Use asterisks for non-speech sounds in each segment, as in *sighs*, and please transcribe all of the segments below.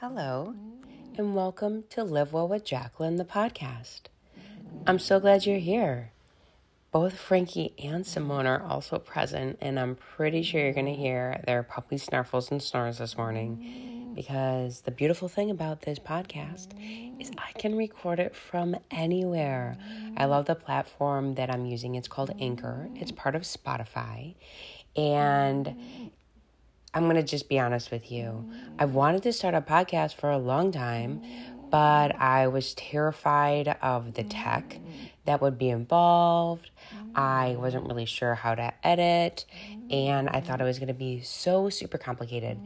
Hello, and welcome to Live Well with Jacqueline, the podcast. I'm so glad you're here. Both Frankie and Simone are also present, and I'm pretty sure you're going to hear their puppy snarfles and snores this morning because the beautiful thing about this podcast is I can record it from anywhere. I love the platform that I'm using. It's called Anchor, it's part of Spotify, and I'm going to just be honest with you. Mm. I've wanted to start a podcast for a long time, but I was terrified of the tech mm. that would be involved. I mm. wasn't really sure how to edit, and I thought it was going to be so super complicated.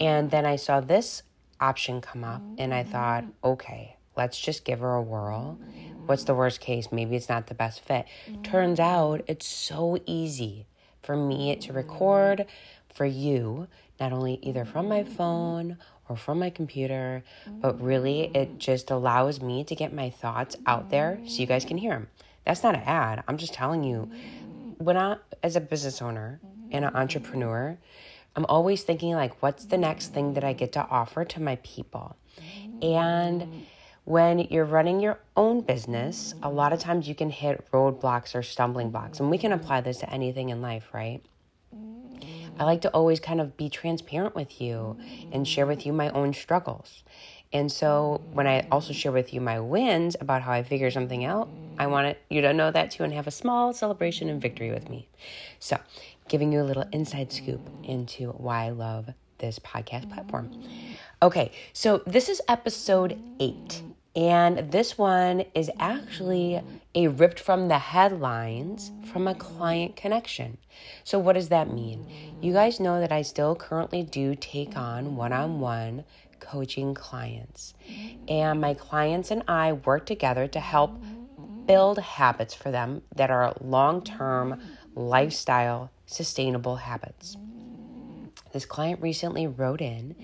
And then I saw this option come up, and I thought, okay, let's just give her a whirl. What's the worst case? Maybe it's not the best fit. Turns out it's so easy for me to record for you, not only either from my phone or from my computer, but really it just allows me to get my thoughts out there so you guys can hear them. That's not an ad. I'm just telling you, when I, as a business owner and an entrepreneur, I'm always thinking like, what's the next thing that I get to offer to my people? And when you're running your own business, a lot of times you can hit roadblocks or stumbling blocks, and we can apply this to anything in life, right? I like to always kind of be transparent with you and share with you my own struggles. And so when I also share with you my wins about how I figure something out, I want you to know that too and have a small celebration and victory with me. So, giving you a little inside scoop into why I love this podcast platform. Okay, so this is episode eight. And this one is actually a ripped from the headlines from a client connection. So, what does that mean? You guys know that I still currently do take on one on one coaching clients. And my clients and I work together to help build habits for them that are long term lifestyle sustainable habits. This client recently wrote in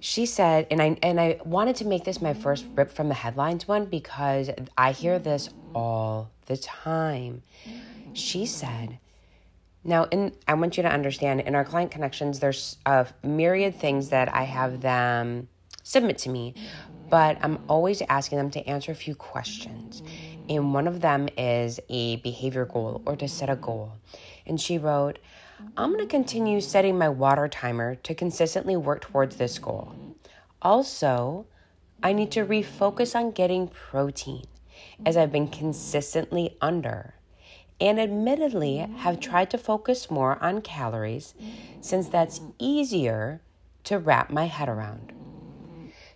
she said and I and I wanted to make this my first rip from the headlines one because I hear this all the time. She said, now in I want you to understand in our client connections there's a myriad things that I have them submit to me, but I'm always asking them to answer a few questions. And one of them is a behavior goal or to set a goal. And she wrote, I'm going to continue setting my water timer to consistently work towards this goal. Also, I need to refocus on getting protein as I've been consistently under. And admittedly, have tried to focus more on calories since that's easier to wrap my head around.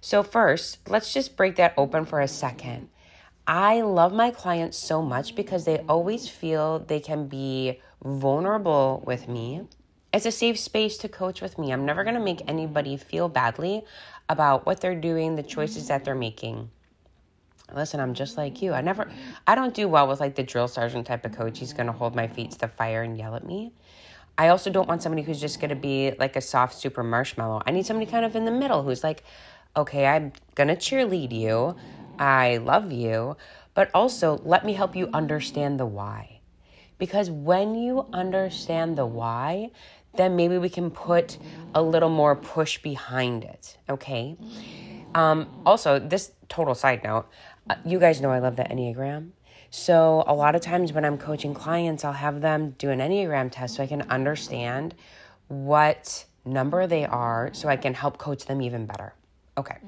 So, first, let's just break that open for a second. I love my clients so much because they always feel they can be vulnerable with me. It's a safe space to coach with me. I'm never going to make anybody feel badly about what they're doing, the choices that they're making. Listen, I'm just like you. I never, I don't do well with like the drill sergeant type of coach. He's going to hold my feet to the fire and yell at me. I also don't want somebody who's just going to be like a soft, super marshmallow. I need somebody kind of in the middle who's like, okay, I'm going to cheerlead you. I love you, but also let me help you understand the why. Because when you understand the why, then maybe we can put a little more push behind it, okay? Um, also, this total side note, uh, you guys know I love the Enneagram. So, a lot of times when I'm coaching clients, I'll have them do an Enneagram test so I can understand what number they are so I can help coach them even better. Okay.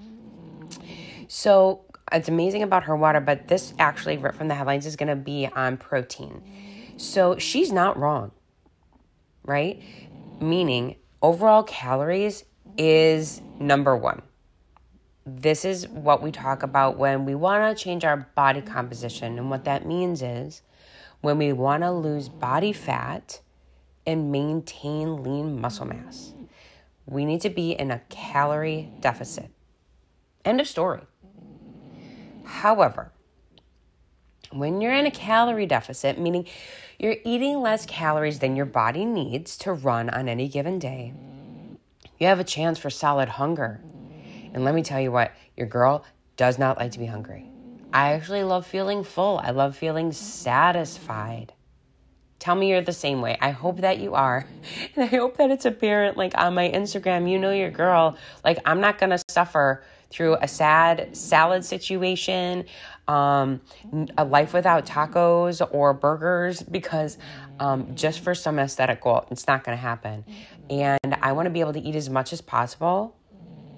So, it's amazing about her water, but this actually, right from the headlines, is going to be on protein. So, she's not wrong, right? Meaning, overall calories is number one. This is what we talk about when we want to change our body composition. And what that means is when we want to lose body fat and maintain lean muscle mass, we need to be in a calorie deficit. End of story. However, when you're in a calorie deficit, meaning you're eating less calories than your body needs to run on any given day, you have a chance for solid hunger. And let me tell you what, your girl does not like to be hungry. I actually love feeling full, I love feeling satisfied. Tell me you're the same way. I hope that you are. *laughs* And I hope that it's apparent, like on my Instagram, you know your girl. Like, I'm not to suffer through a sad salad situation, um, a life without tacos or burgers because um, just for some aesthetic goal, it's not going to happen. And I want to be able to eat as much as possible,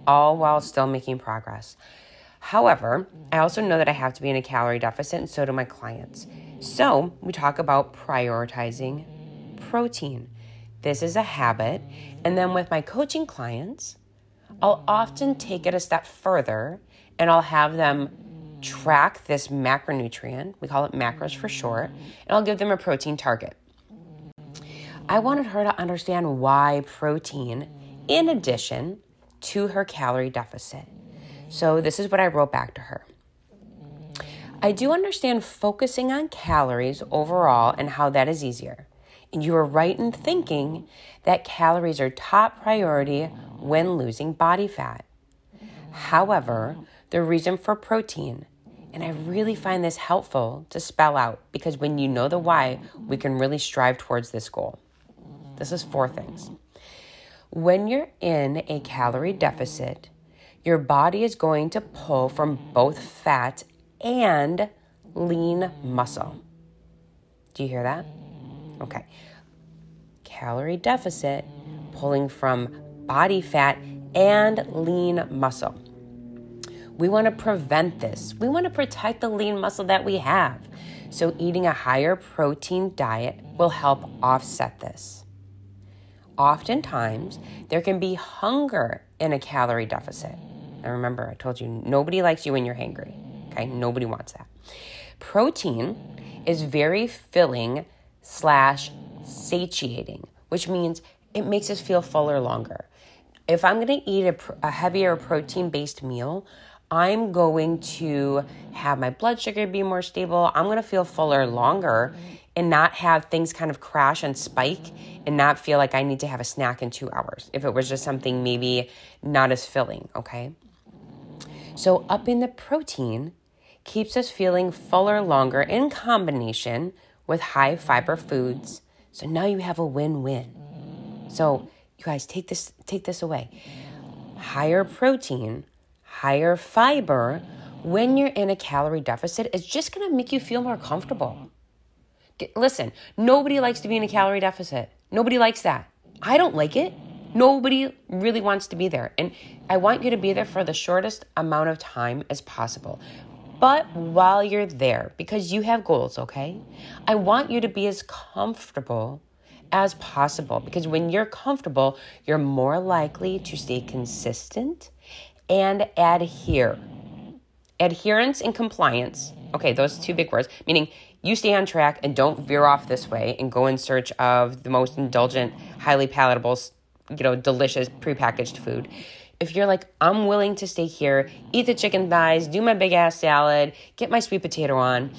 all while still making progress. However, I also know that I have to be in a calorie deficit, and so do my clients. So we talk about prioritizing protein. This is a habit. And then with my coaching clients, I'll often take it a step further and I'll have them track this macronutrient. We call it macros for short, and I'll give them a protein target. I wanted her to understand why protein, in addition to her calorie deficit. So, this is what I wrote back to her. I do understand focusing on calories overall and how that is easier. And you are right in thinking that calories are top priority when losing body fat. However, the reason for protein, and I really find this helpful to spell out because when you know the why, we can really strive towards this goal. This is four things. When you're in a calorie deficit, your body is going to pull from both fat and lean muscle. Do you hear that? Mm-hmm. Okay. Calorie deficit, pulling from body fat and lean muscle. We want to prevent this. We want to protect the lean muscle that we have. So, eating a higher protein diet will help offset this. Oftentimes, there can be hunger in a calorie deficit. And remember, I told you nobody likes you when you're hungry. Okay, nobody wants that. Protein is very filling slash satiating, which means it makes us feel fuller longer. If I'm going to eat a, a heavier protein based meal, I'm going to have my blood sugar be more stable. I'm going to feel fuller longer and not have things kind of crash and spike and not feel like I need to have a snack in two hours if it was just something maybe not as filling, okay? So, upping the protein keeps us feeling fuller longer in combination with high fiber foods. So now you have a win-win. So you guys take this take this away. Higher protein, higher fiber when you're in a calorie deficit is just going to make you feel more comfortable. Listen, nobody likes to be in a calorie deficit. Nobody likes that. I don't like it. Nobody really wants to be there. And I want you to be there for the shortest amount of time as possible. But while you're there, because you have goals, okay, I want you to be as comfortable as possible because when you're comfortable, you're more likely to stay consistent and adhere. Adherence and compliance, okay, those two big words, meaning you stay on track and don't veer off this way and go in search of the most indulgent, highly palatable, you know, delicious prepackaged food if you're like, I'm willing to stay here, eat the chicken thighs, do my big ass salad, get my sweet potato on,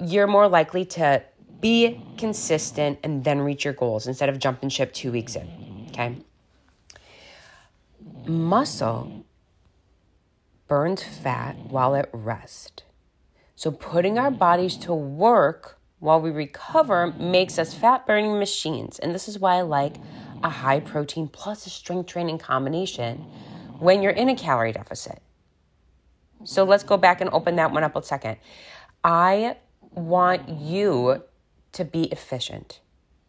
you're more likely to be consistent and then reach your goals instead of jumping ship two weeks in. Okay? Muscle burns fat while at rest. So putting our bodies to work while we recover makes us fat burning machines. And this is why I like a high protein plus a strength training combination when you're in a calorie deficit. So let's go back and open that one up a second. I want you to be efficient.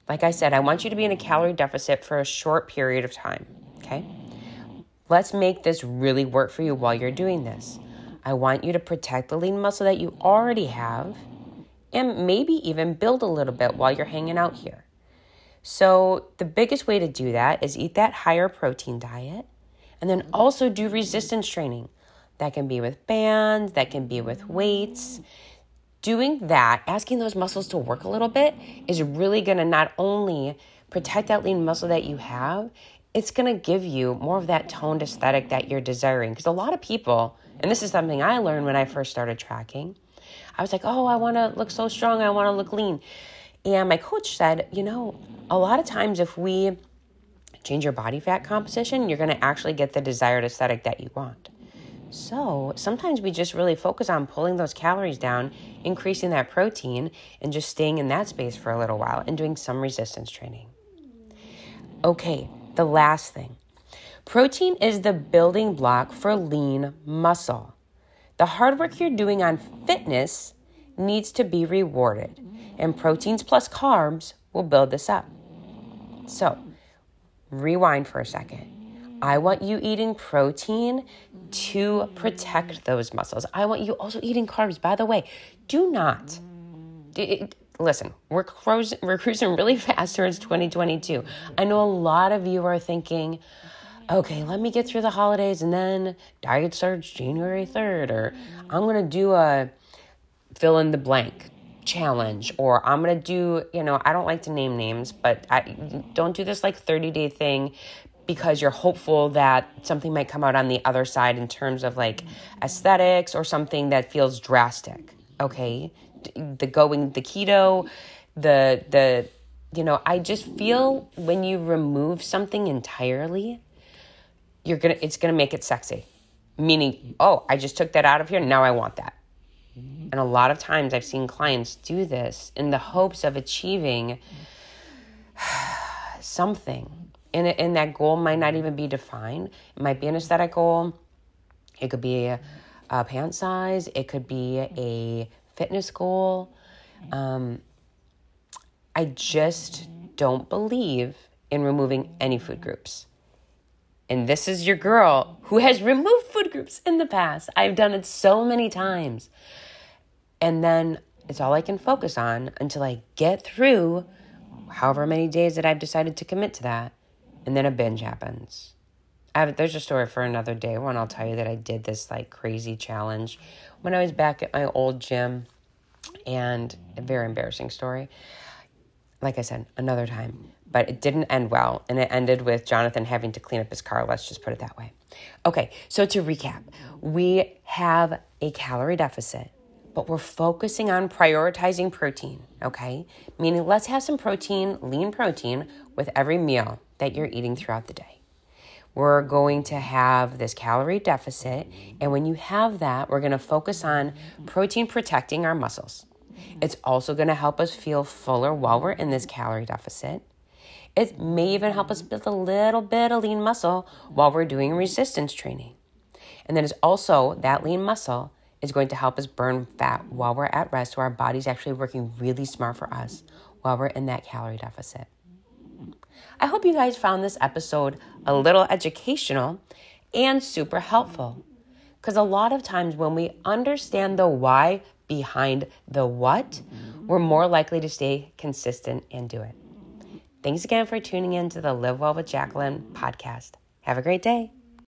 Like I said, I want you to be in a calorie deficit for a short period of time. Okay? Let's make this really work for you while you're doing this. I want you to protect the lean muscle that you already have and maybe even build a little bit while you're hanging out here. So, the biggest way to do that is eat that higher protein diet and then also do resistance training. That can be with bands, that can be with weights. Doing that, asking those muscles to work a little bit, is really gonna not only protect that lean muscle that you have, it's gonna give you more of that toned aesthetic that you're desiring. Because a lot of people, and this is something I learned when I first started tracking, I was like, oh, I wanna look so strong, I wanna look lean. And my coach said, you know, a lot of times if we change your body fat composition, you're going to actually get the desired aesthetic that you want. So sometimes we just really focus on pulling those calories down, increasing that protein, and just staying in that space for a little while and doing some resistance training. Okay, the last thing protein is the building block for lean muscle. The hard work you're doing on fitness needs to be rewarded, and proteins plus carbs will build this up. So, rewind for a second. I want you eating protein to protect those muscles. I want you also eating carbs. By the way, do not. Listen, we're cruising, we're cruising really *laughs* fast towards 2022. I know a lot of you are thinking, okay, let me get through the holidays and then diet starts January 3rd, or I'm going to do a fill in the blank challenge, or I'm going to do, you know, I don't like to name names, but I don't do this like 30 day thing because you're hopeful that something might come out on the other side in terms of like aesthetics or something that feels drastic. Okay. The going, the keto, the, the, you know, I just feel when you remove something entirely, you're gonna, it's gonna make it sexy. Meaning, oh, I just took that out of here. Now I want that. And a lot of times I've seen clients do this in the hopes of achieving *sighs* something and, and that goal might not even be defined. It might be an aesthetic goal. It could be a, a pant size. It could be a fitness goal. Um, I just don't believe in removing any food groups. And this is your girl who has removed groups in the past. I've done it so many times. And then it's all I can focus on until I get through however many days that I've decided to commit to that and then a binge happens. Have, there's a story for another day when I'll tell you that I did this like crazy challenge when I was back at my old gym, and a very embarrassing story. Like I said, another time, but it didn't end well, and it ended with Jonathan having to clean up his car. Let's just put it that way. Okay, so to recap, we have a calorie deficit but we're focusing on prioritizing protein, okay? Meaning, let's have some protein, lean protein, with every meal that you're eating throughout the day. We're going to have this calorie deficit, and when you have that, we're going to focus on protein protecting our muscles. It's also going to help us feel fuller while we're in this calorie deficit. It may even help us build a little bit of lean muscle while we're doing resistance training. And then it's also that lean muscle is going to help us burn fat while we're at rest, so our body's actually working really smart for us while we're in that calorie deficit. I hope you guys found this episode a little educational and super helpful. Because a lot of times when we understand the why behind the what, we're more likely to stay consistent and do it. Thanks again for tuning in to the Live Well with Jacqueline podcast. Have a great day.